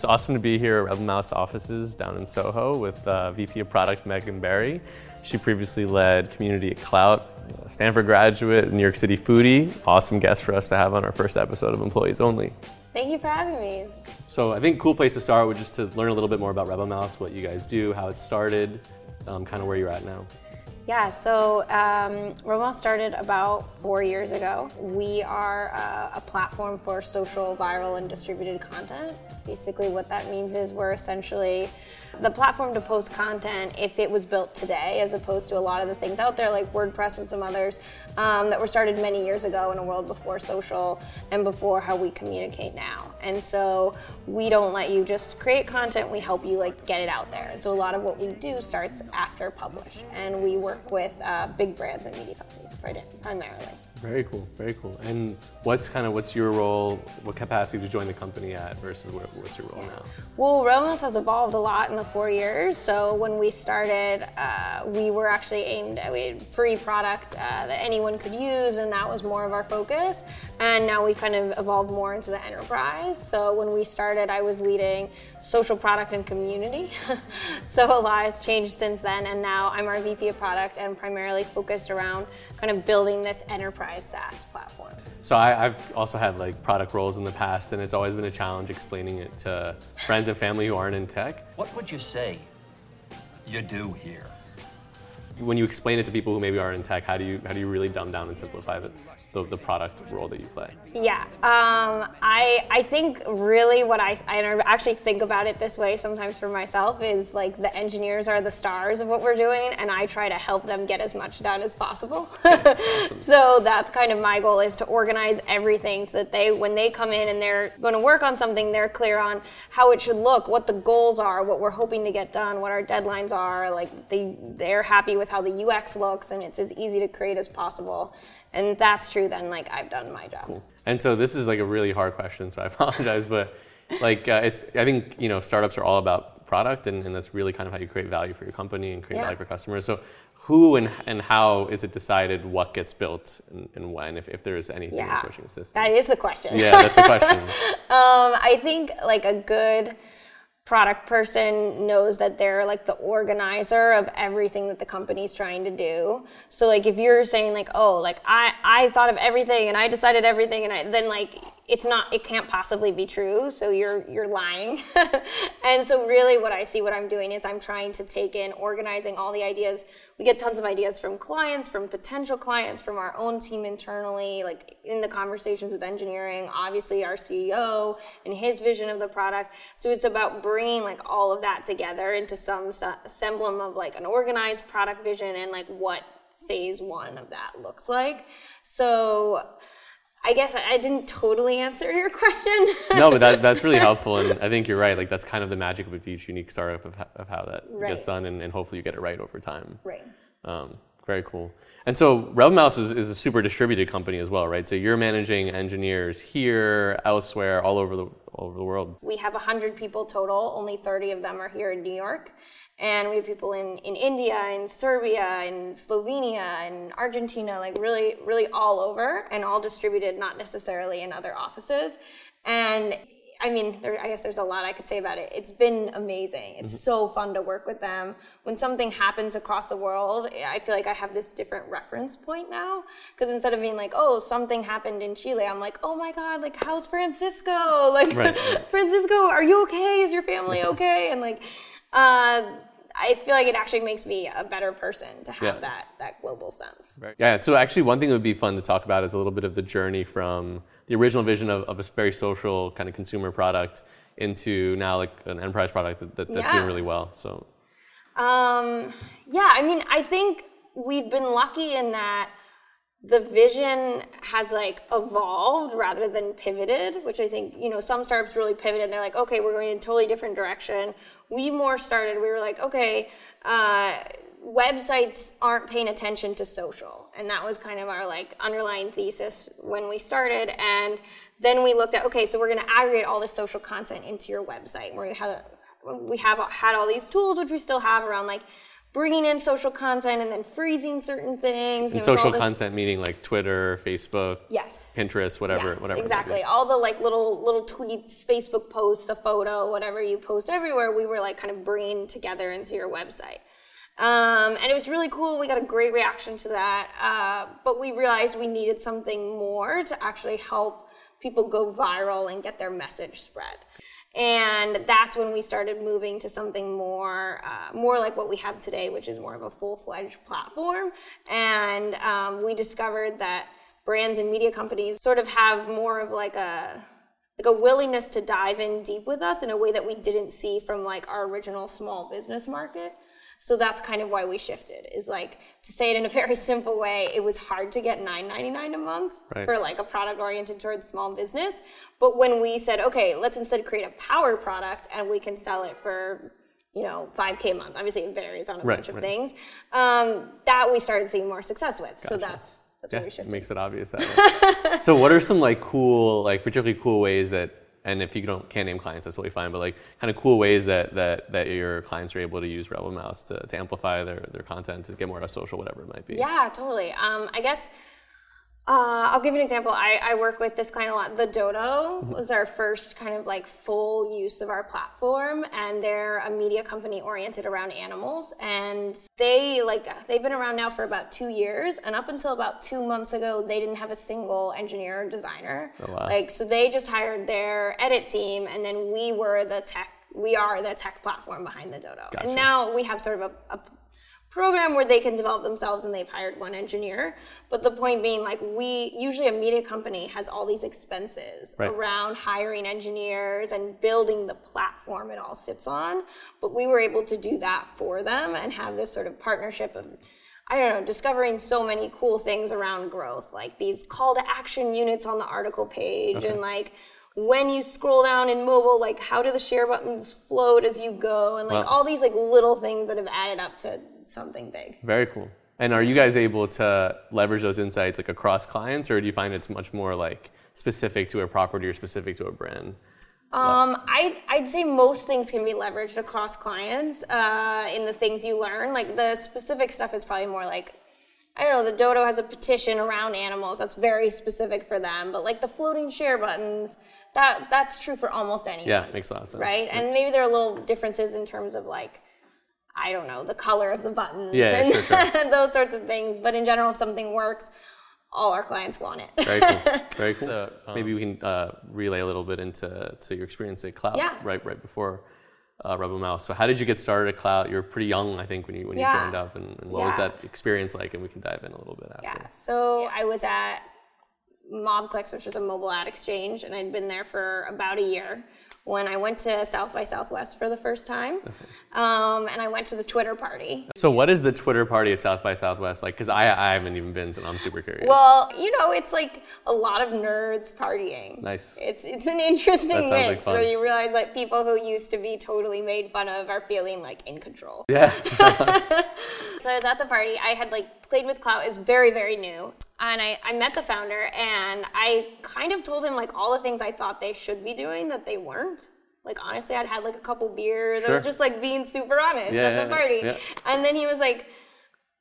It's awesome to be here at Rebel Mouse offices down in Soho with uh, VP of Product Megan Berry. She previously led community at Klout, Stanford graduate, New York City foodie. Awesome guest for us to have on our first episode of Employees Only. Thank you for having me. So I think cool place to start would just to learn a little bit more about Rebel Mouse, what you guys do, how it started, um, kind of where you're at now. Yeah, so um, Romo started about four years ago. We are uh, a platform for social, viral, and distributed content. Basically, what that means is we're essentially the platform to post content if it was built today, as opposed to a lot of the things out there like WordPress and some others um, that were started many years ago in a world before social and before how we communicate now. And so we don't let you just create content; we help you like get it out there. And so a lot of what we do starts after publish, and we work with uh, big brands and media companies primarily. Very cool, very cool. And what's kind of what's your role? What capacity to join the company at versus what, what's your role now? Well, Romos has evolved a lot in the four years. So when we started, uh, we were actually aimed at we had free product uh, that anyone could use, and that was more of our focus. And now we kind of evolved more into the enterprise. So when we started, I was leading social product and community. so a lot has changed since then, and now I'm our VP of product and primarily focused around kind of building this enterprise enterprise SaaS platform. So I, have also had like product roles in the past, and it's always been a challenge explaining it to friends and family who aren't in tech. What would you say you do here? When you explain it to people who maybe aren't in tech, how do you how do you really dumb down and simplify it? The, the product role that you play? Yeah, um, I I think really what I I actually think about it this way sometimes for myself is like the engineers are the stars of what we're doing, and I try to help them get as much done as possible. awesome. so that's kind of my goal is to organize everything so that they when they come in and they're going to work on something, they're clear on how it should look, what the goals are, what we're hoping to get done, what our deadlines are. Like they they're happy with how the UX looks, and it's as easy to create as possible and that's true then like i've done my job. Cool. and so this is like a really hard question so i apologize but like uh, it's i think you know startups are all about product and, and that's really kind of how you create value for your company and create yeah. value for customers. So who and, and how is it decided what gets built and, and when if, if there's anything yeah, the system? That is the question. Yeah that's the question. Um, i think like a good product person knows that they're like the organizer of everything that the company's trying to do. So like if you're saying like, oh, like I I thought of everything and I decided everything and I then like it's not it can't possibly be true so you're you're lying. And so really what i see what i'm doing is i'm trying to take in organizing all the ideas. We get tons of ideas from clients from potential clients from our own team internally like in the conversations with engineering obviously our ceo and his vision of the product. So it's about bringing like all of that together into some semblance of like an organized product vision and like what phase one of that looks like. So I guess I didn't totally answer your question. no, but that, that's really helpful, and I think you're right. Like that's kind of the magic of each unique startup of, of how that right. gets done, and, and, hopefully you get it right over time. Right. Um, very cool. And so Rebel Mouse is, is a super distributed company as well, right? So you're managing engineers here, elsewhere, all over the all over the world. We have 100 people total. Only 30 of them are here in New York, and we have people in, in India, in Serbia, in Slovenia, in Argentina, like really, really all over, and all distributed, not necessarily in other offices. And I mean, there, I guess there's a lot I could say about it. It's been amazing. It's mm-hmm. so fun to work with them. When something happens across the world, I feel like I have this different reference point now. Because instead of being like, oh, something happened in Chile, I'm like, oh my God, like, how's Francisco? Like, right. Francisco, are you okay? Is your family okay? And like, uh, I feel like it actually makes me a better person to have yeah. that that global sense. Right. Yeah. So actually, one thing that would be fun to talk about is a little bit of the journey from the original vision of, of a very social kind of consumer product into now like an enterprise product that, that that's yeah. doing really well. So. Um, yeah. I mean, I think we've been lucky in that the vision has like evolved rather than pivoted, which I think, you know, some startups really pivoted and they're like, okay, we're going in a totally different direction. We more started, we were like, okay, uh, websites aren't paying attention to social. And that was kind of our like underlying thesis when we started. And then we looked at, okay, so we're going to aggregate all this social content into your website where we have, we have had all these tools, which we still have around like bringing in social content and then freezing certain things. And it was all social content meaning like Twitter, Facebook, Yes. Pinterest, whatever, Yes, whatever. it might be. exactly. All the like little little tweets, Facebook posts, a photo, whatever you post everywhere, we were like kind of bringing together into your website. Um, and it was really cool. We got a great reaction to that. Uh, but we realized we needed something more to actually help people go viral and get their message spread. And that's when we started moving to something more, uh, more like what we have today, which is more of a full-fledged platform. And um, we discovered that brands and media companies sort of have more of like a like a willingness to dive in deep with us in a way that we didn't see from like our original small business market. So that's kind of why we shifted. Is like to say it in a very simple way, it was hard to get $9.99 a month Right. for like a product oriented towards small business. But when we said, okay, let's instead create a power product and we can sell it for you know 5k a month. Obviously, it varies on a Right, bunch of right. things. Um, that we started seeing more success with. So that's that's Yeah, where we it shifted. makes it obvious that way. so what are some like cool, like particularly cool ways that, and if you don't can't name clients, that's totally fine. But like kind of cool ways that that that your clients are able to use Rebel Mouse to, to amplify their their content, to get more out of social, whatever it might be. Yeah, totally. Um, I guess uh, I'll give you an example. I, I work with this client a lot. The Dodo was our first kind of like full use of our platform, and they're a media company oriented around animals. And they like they've been around now for about two years, and up until about two months ago, they didn't have a single engineer or designer. Oh, wow. Like so, they just hired their edit team, and then we were the tech. We are the tech platform behind the Dodo, Gotcha. and now we have sort of a, a program where they can develop themselves and they've hired one engineer. But the point being, like, we usually a media company has all these expenses Right. around hiring engineers and building the platform it all sits on. But we were able to do that for them and have this sort of partnership of. I don't know, discovering so many cool things around growth, like these call to action units on the article page, and like when you scroll down in mobile, like how do the share buttons float as you go, and like Wow. all these like little things that have added up to something big. Very cool. And are you guys able to leverage those insights like across clients, or do you find it's much more like specific to a property or specific to a brand? Um, I, I'd say most things can be leveraged across clients uh, in the things you learn. Like the specific stuff is probably more like, I don't know, the Dodo has a petition around animals that's very specific for them. But like the floating share buttons, that that's true for almost anyone. Yeah, makes a lot of sense. Right? And maybe there are little differences in terms of like, I don't know, the color of the buttons Yeah, and sure, sure. those sorts of things. But in general, if something works, all our clients want it. Very cool. Very cool. So maybe we can uh, relay a little bit into to your experience at Klout Yeah. right right before uh, Rebel Mouse. So how did you get started at Klout? You were pretty young, I think, when you when you joined up, and, and what was that experience like? And we can dive in a little bit after. Yeah. So I was at Mobclix, which was a mobile ad exchange, and I'd been there for about a year when I went to South by Southwest for the first time. Um, and I went to the Twitter party. So what is the Twitter party at South by Southwest like? Because I, I haven't even been, so I'm super curious. Well, you know, it's like a lot of nerds partying. Nice. It's it's an interesting sounds like mix where you realize that people who used to be totally made fun of are feeling like in control. yeah. So I was at the party. I had like played with Klout. It's very, very new. And I, I met the founder and I kind of told him like all the things I thought they should be doing that they weren't. Like honestly, I'd had like a couple beers. sure. I was just like being super honest Yeah, at the party. yeah. And then he was like,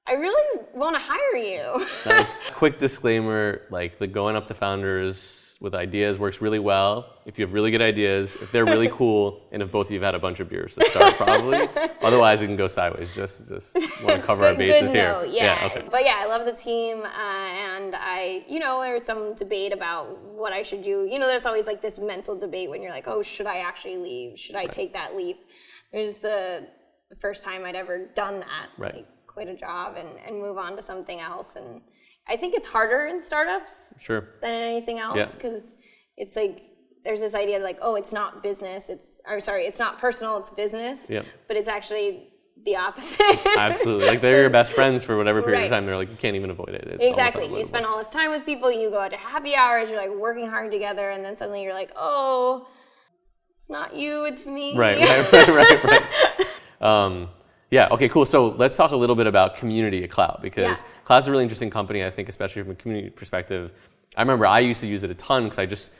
I really want to hire you. nice. Quick disclaimer: like the going up to founders with ideas works really well if you have really good ideas, if they're really cool, and if both of you have had a bunch of beers to start, probably. Otherwise, it can go sideways. Just just want to cover our bases good here. note, yeah. okay. But yeah, I love the team, uh, and I, you know, there was some debate about what I should do. You know, there's always like this mental debate when you're like, oh, should I actually leave? Should I take that leap? It was the, the first time I'd ever done that, Right. like quit a job and, and move on to something else. And I think it's harder in startups Sure. than in anything else because it's like there's this idea like oh it's not business it's or sorry it's not personal it's business Yep. but it's actually the opposite Absolutely. Like they're your best friends for whatever period Right. of time. They're like you can't even avoid it. It's exactly you spend all this time with people you go out to happy hours you're like working hard together and then suddenly you're like oh it's not you it's me Right, right, right, right, right. Um, yeah, okay, cool. So let's talk a little bit about community at Klout because Yeah. Klout's a really interesting company, I think, especially from a community perspective. I remember I used to use it a ton because I just,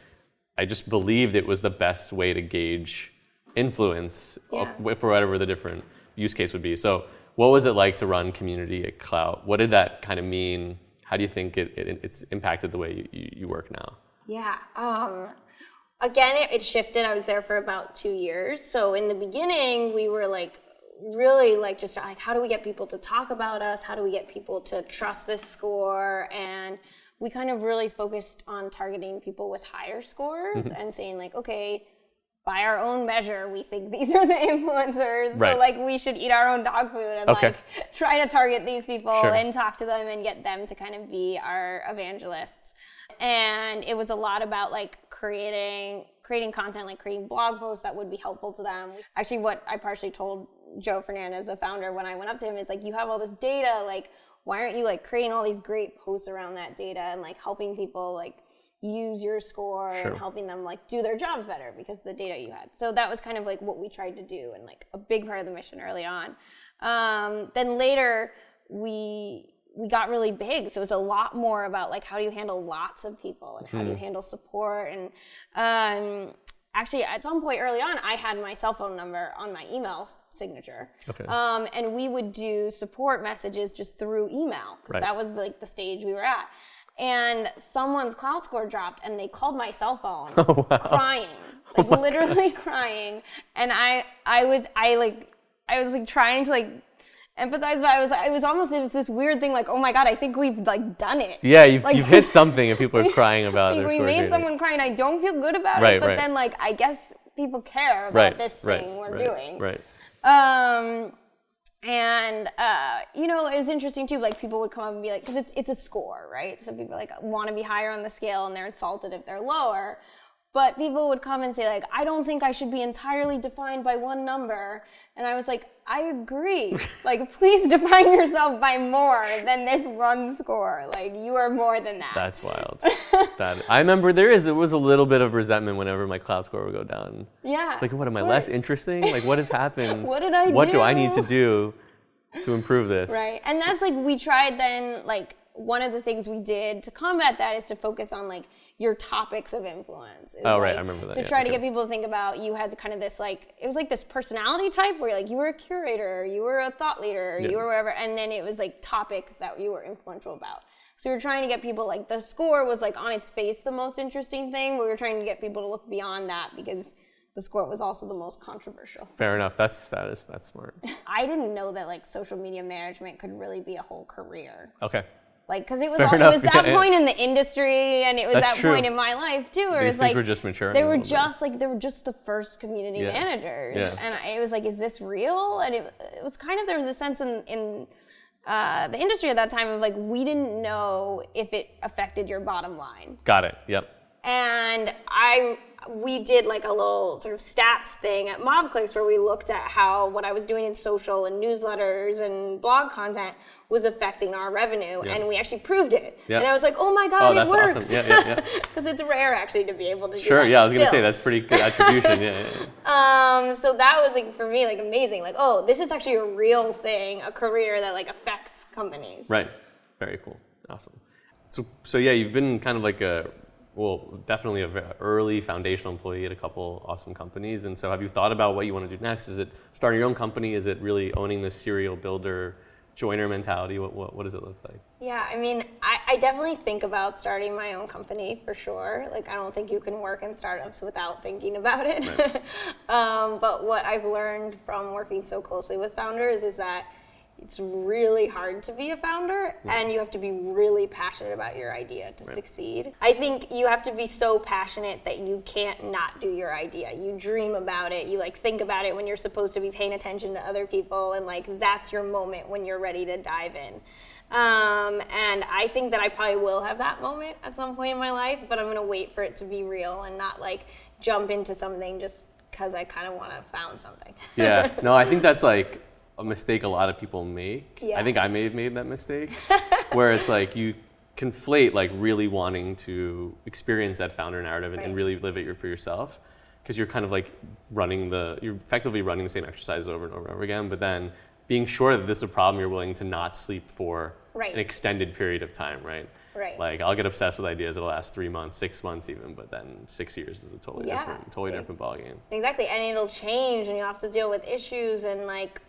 I just believed it was the best way to gauge influence Yeah. uh, for whatever the different use case would be. So what was it like to run community at Klout? What did that kind of mean? How do you think it, it it's impacted the way you, you work now? Yeah. Um, again, it, it shifted. I was there for about two years. So in the beginning, we were like really like just like how do we get people to talk about us? How do we get people to trust this score? And we kind of really focused on targeting people with higher scores Mm-hmm. and saying like, okay, by our own measure, we think these are the influencers. Right. So like we should eat our own dog food and Okay. like try to target these people Sure. and talk to them and get them to kind of be our evangelists. And it was a lot about like creating creating content, like creating blog posts that would be helpful to them. Actually, what I partially told Joe Fernandez, the founder, when I went up to him is like, you have all this data, like why aren't you like creating all these great posts around that data and like helping people like use your score Sure. and helping them like do their jobs better because of the data you had. So that was kind of like what we tried to do and like a big part of the mission early on. Um, then later we we got really big, so it was a lot more about like how do you handle lots of people and how do you handle support and um, actually at some point early on I had my cell phone number on my email signature. Okay. Um, and we would do support messages just through email because Right. that was like the stage we were at. And someone's Klout score dropped, and they called my cell phone, Oh, crying, like literally crying. And I, I was, I like, I was like trying to like empathize, but I was, it was almost, it was this weird thing, like, oh my god, I think we've like done it. Yeah, you've, Like- you've hit something and people are crying about it. we made someone cry, and I don't feel good about Right, it. But right. then, like, I guess people care about right, this thing we're right, doing. Right. Um, and uh, you know, it was interesting too. Like people would come up and be like, because it's it's a score, right? So people like want to be higher on the scale, and they're insulted if they're lower. But people would come and say like, I don't think I should be entirely defined by one number. And I was like, I agree. like, please define yourself by more than this one score. Like, you are more than that. That's wild. that I remember there is there was a little bit of resentment whenever my Klout score would go down. yeah. Like, what am I less interesting? Like, what has happened? What did I What do I need to do to improve this? Right. And that's like we tried then like one of the things we did to combat that is to focus on like your topics of influence. Oh, right, like, I remember that, To yeah, try to get people to think about you had kind of this like it was like this personality type where like you were a curator, you were a thought leader, Yeah. you were whatever, and then it was like topics that you were influential about. So we were trying to get people like the score was like on its face the most interesting thing. but We were trying to get people to look beyond that because the score was also the most controversial. Fair enough. That's that is that's smart. I didn't know that like social media management could really be a whole career. Okay. Like, because it was all, it was that yeah, yeah. point in the industry, and it was That's that true. point in my life too, where These it was things like were just maturing They were little bit. just like they were just the first community Yeah. managers, Yeah. and I, it was like, is this real? And it, it was kind of there was a sense in in uh, the industry at that time of like we didn't know if it affected your bottom line Got it. Yep. And I we did like a little sort of stats thing at Mobclix where we looked at how what I was doing in social and newsletters and blog content was affecting our revenue, Yeah. and we actually proved it. Yeah. And I was like, oh my Oh, god, it that's works! awesome. Yeah, yeah, yeah. Because it's rare actually to be able to do Sure. Yeah, I was gonna say that's pretty good attribution. Yeah. Um, so that was like for me like amazing. Like, oh, this is actually a real thing, a career that like affects companies. Right. Very cool. Awesome. So, so yeah, you've been kind of like a, well, definitely a ve- early foundational employee at a couple awesome companies. And so, have you thought about what you want to do next? Is it starting your own company? Is it really owning this serial builder, joiner mentality? What, what, what does it look like? Yeah, I mean, I, I definitely think about starting my own company for sure. Like, I don't think you can work in startups without thinking about it. um, but what I've learned from working so closely with founders is that it's really hard to be a founder and you have to be really passionate about your idea to succeed. I think you have to be so passionate that you can't not do your idea. You dream about it, you like think about it when you're supposed to be paying attention to other people and like that's your moment when you're ready to dive in. Um, and I think that I probably will have that moment at some point in my life, but I'm gonna wait for it to be real and not like jump into something just because I kind of want to found something. Yeah. No, I think that's like a mistake a lot of people make. Yeah. I think I may have made that mistake, where it's like you conflate like really wanting to experience that founder narrative and, and really live it for yourself, because you're kind of like running the, you're effectively running the same exercise over and over and over again, but then being sure that this is a problem you're willing to not sleep for Right. an extended period of time, right? Right. Like I'll get obsessed with ideas that'll last three months, six months even, but then six years is a totally Yeah. different, totally Yeah. different ballgame. Exactly, and it'll change, and you have to deal with issues and like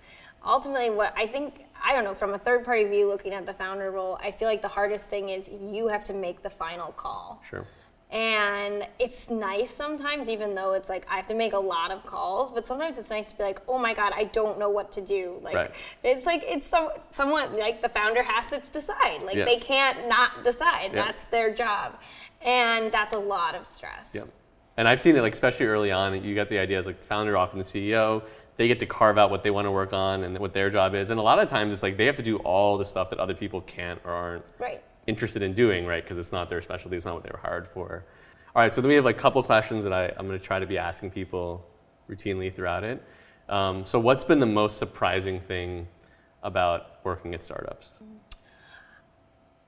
ultimately what I think I don't know from a third party view looking at the founder role, I feel like the hardest thing is you have to make the final call. Sure. And it's nice sometimes, even though it's like I have to make a lot of calls, but sometimes it's nice to be like, oh my God, I don't know what to do. Like, Right. it's like, it's some, somewhat like the founder has to decide. Like, Yeah. they can't not decide. Yeah. That's their job. And that's a lot of stress. Yep. And I've seen it like especially early on. You get the idea as like the founder, often the CEO. They get to carve out what they want to work on and what their job is. And a lot of times it's like they have to do all the stuff that other people can't or aren't Right. interested in doing, right? Because it's not their specialty. It's not what they were hired for. All right. So then we have like a couple questions that I, I'm going to try to be asking people routinely throughout it. Um, so what's been the most surprising thing about working at startups?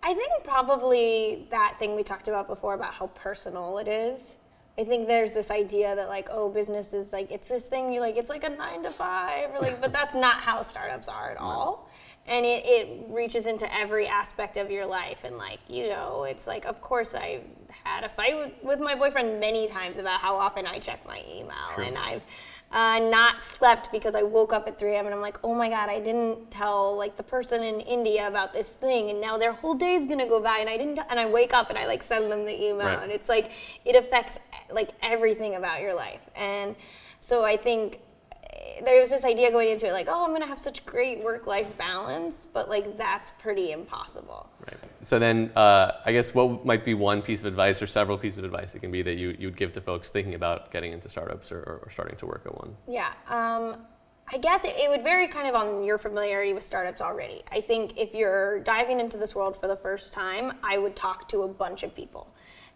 I think probably that thing we talked about before about how personal it is. I think there's this idea that like, oh, business is like it's this thing you like it's like a nine to five, or like, but that's not how startups are at all. And it, it reaches into every aspect of your life, and like you know, it's like of course I had a fight with, with my boyfriend many times about how often I check my email, Sure. and I've uh, not slept because I woke up at 3 a.m. and I'm like, oh my god, I didn't tell like the person in India about this thing, and now their whole day is gonna go by, and I didn't. T- and I wake up and I like send them the email, Right. and it's like it affects like everything about your life, and so I think there was this idea going into it like, oh, I'm gonna have such great work-life balance, but like that's pretty impossible. Right. So then, uh, I guess what might be one piece of advice or several pieces of advice it can be that you you would give to folks thinking about getting into startups or, or starting to work at one? Yeah. Um, I guess it, it would vary kind of on your familiarity with startups already. I think if you're diving into this world for the first time, I would talk to a bunch of people.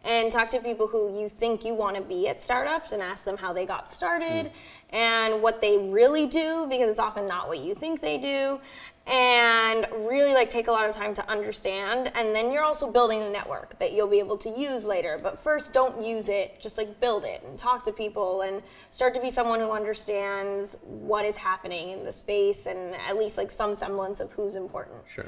And talk to people who you think you want to be at startups and ask them how they got started hmm. and what they really do because it's often not what you think they do. And really like take a lot of time to understand. And then you're also building a network that you'll be able to use later. But first, don't use it, just like build it and talk to people and start to be someone who understands what is happening in the space and at least like some semblance of who's important Sure.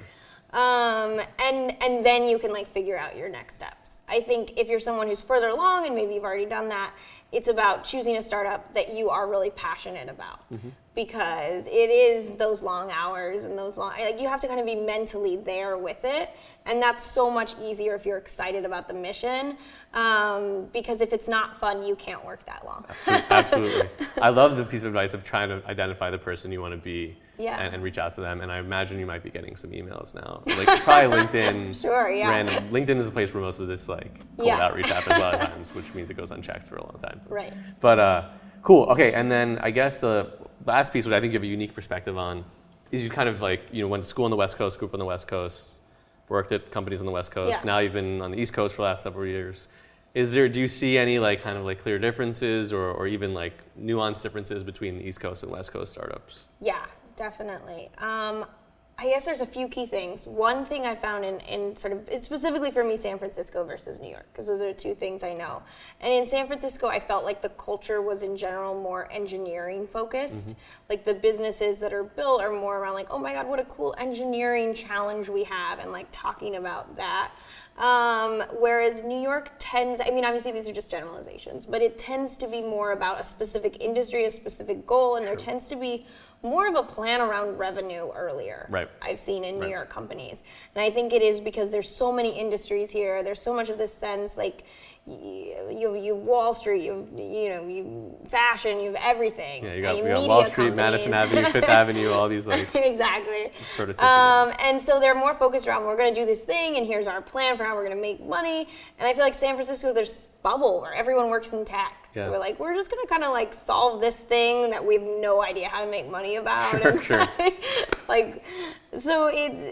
Um, and and then you can like figure out your next steps. I think if you're someone who's further along and maybe you've already done that, it's about choosing a startup that you are really passionate about because it is those long hours and those long like you have to kind of be mentally there with it, and that's so much easier if you're excited about the mission. Um, because if it's not fun, you can't work that long. So, absolutely. I love the piece of advice of trying to identify the person you want to be Yeah. and, and reach out to them. And I imagine you might be getting some emails now. Like probably LinkedIn. Sure, yeah. Random. LinkedIn is the place where most of this like cold Yeah. outreach happens a lot of times, which means it goes unchecked for a long time. Right. But uh, cool. Okay, and then I guess the last piece, which I think you have a unique perspective on, is you kind of like you know went to school on the West Coast, grew up on the West Coast, worked at companies on the West Coast. Yeah. Now you've been on the East Coast for the last several years. Is there? Do you see any like kind of like clear differences or, or even like nuanced differences between the East Coast and West Coast startups? Yeah, definitely. Um, I guess there's a few key things. One thing I found in, in sort of specifically for me, San Francisco versus New York, because those are two things I know. And in San Francisco, I felt like the culture was in general more engineering focused. Like the businesses that are built are more around like, oh my god, what a cool engineering challenge we have, and like talking about that. Um, whereas New York tends, I mean, obviously these are just generalizations, but it tends to be more about a specific industry, a specific goal, and there tends to be more of a plan around revenue earlier. Right. I've seen in Right. New York companies. And I think it is because there's so many industries here, there's so much of this sense like you, you have Wall Street, you you know, you fashion, you have everything. Yeah, you got, we got Wall Street, Madison. Avenue, Fifth Avenue, all these like exactly. Um, and so they're more focused around we're going to do this thing, and here's our plan for how we're going to make money. And I feel like San Francisco, there's bubble where everyone works in tech. Yeah. So we're like, we're just going to kind of like solve this thing that we have no idea how to make money about. Sure, and sure. like, so it's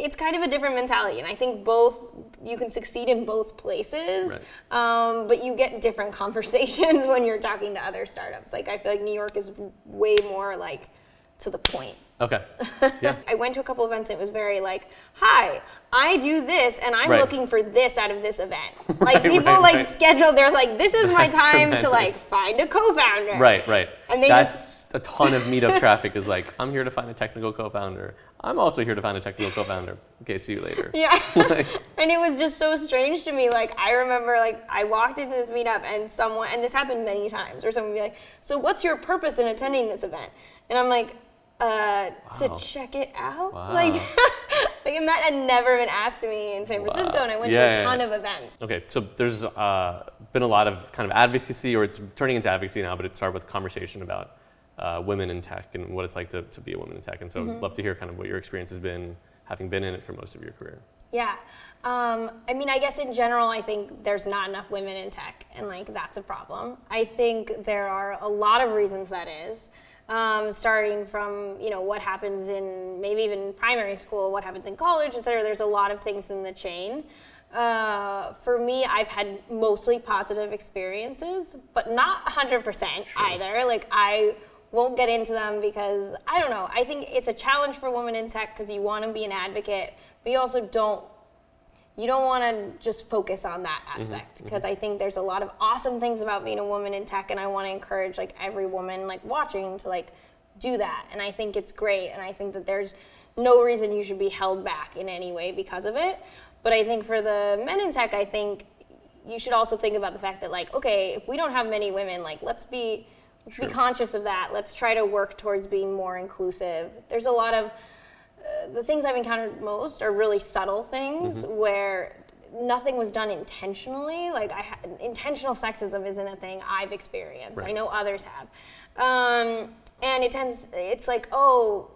it's kind of a different mentality, and I think both you can succeed in both places. Right. Um, but you get different conversations when you're talking to other startups. Like I feel like New York is way more like to the point. okay, yeah, I went to a couple events and it was very like, "Hi, I do this, and I'm Right. looking for this out of this event." Like Right, people right, like schedule. There's like, "This is my That's time to like find a co-founder." right, right. And they That's a ton of meetup traffic. Is like, I'm here to find a technical co-founder. I'm also here to find a technical co-founder. Okay, see you later. Yeah. Like- and it was just so strange to me. Like I remember, like I walked into this meetup and someone, and this happened many times, where someone would be like, "So what's your purpose in attending this event?" And I'm like, uh, to check it out. Wow. Like, like and that had never been asked to me in San Francisco, Wow. and I went Yeah, to a ton yeah. of events. Okay, so there's uh, been a lot of kind of advocacy, or it's turning into advocacy now, but it started with conversation about uh, women in tech and what it's like to, to be a woman in tech. And so Mm-hmm. I'd love to hear kind of what your experience has been, having been in it for most of your career. Yeah. Um, I mean, I guess in general, I think there's not enough women in tech, and like that's a problem. I think there are a lot of reasons that is. Um, starting from you know what happens in maybe even primary school, what happens in college, et cetera. There's a lot of things in the chain. Uh, for me, I've had mostly positive experiences, but not 100% either. Like I won't get into them because I don't know. I think it's a challenge for women in tech because you want to be an advocate, but you also don't you don't want to just focus on that mm-hmm, aspect mm-hmm. because I think there's a lot of awesome things about being a woman in tech and I want to encourage like every woman like watching to like do that and I think it's great and I think that there's no reason you should be held back in any way because of it. But I think for the men in tech I think you should also think about the fact that like okay if we don't have many women like let's be let's be conscious of that. Let's try to work towards being more inclusive. There's a lot of the things I've encountered most are really subtle things Mm-hmm. where nothing was done intentionally. Like I ha- intentional sexism isn't a thing I've experienced. I know others have, um, and it tends. It's like, oh,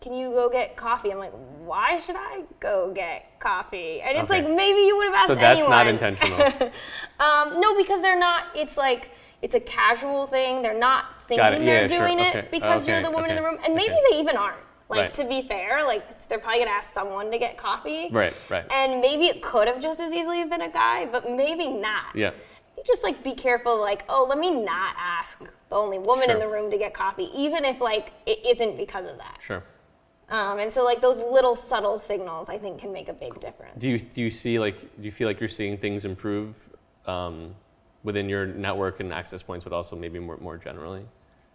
can you go get coffee? I'm like, why should I go get coffee? And it's Okay. like maybe you would have asked So that's anyone. not intentional. Um, no, because they're not. It's like it's a casual thing. They're not thinking they're Yeah, sure. doing Okay. it because you're the woman in the room, and maybe Okay. they even aren't. Like Right. to be fair, like they're probably gonna ask someone to get coffee. Right, right. And maybe it could have just as easily been a guy, but maybe not. Yeah. You just like be careful. Like, oh, let me not ask the only woman in the room to get coffee, even if like it isn't because of that. Sure. Um, and so like those little subtle signals, I think, can make a big difference. Do you, do you see like, do you feel like you're seeing things improve um, within your network and access points, but also maybe more, more generally?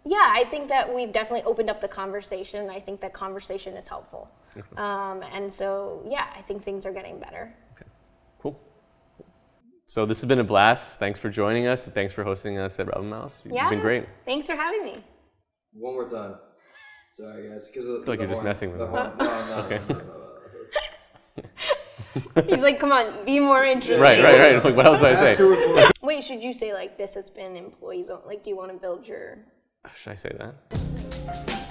Yeah, I think that we've definitely opened up the conversation. I think that conversation is helpful. Um, and so, yeah, I think things are getting better. Cool. So this has been a blast. Thanks for joining us. and Thanks for hosting us at Rebel Mouse. You've Yeah. been great. Thanks for having me. One more time. Sorry, guys. Because of feel like the you're just messing with me. No, no, Okay. no, no, no, no. He's like, come on, be more interesting. Right, right, right. Like, what else do I say? Ask her with more- Wait, should you say like this has been employees only? Like, do you want to build your? Should I say that?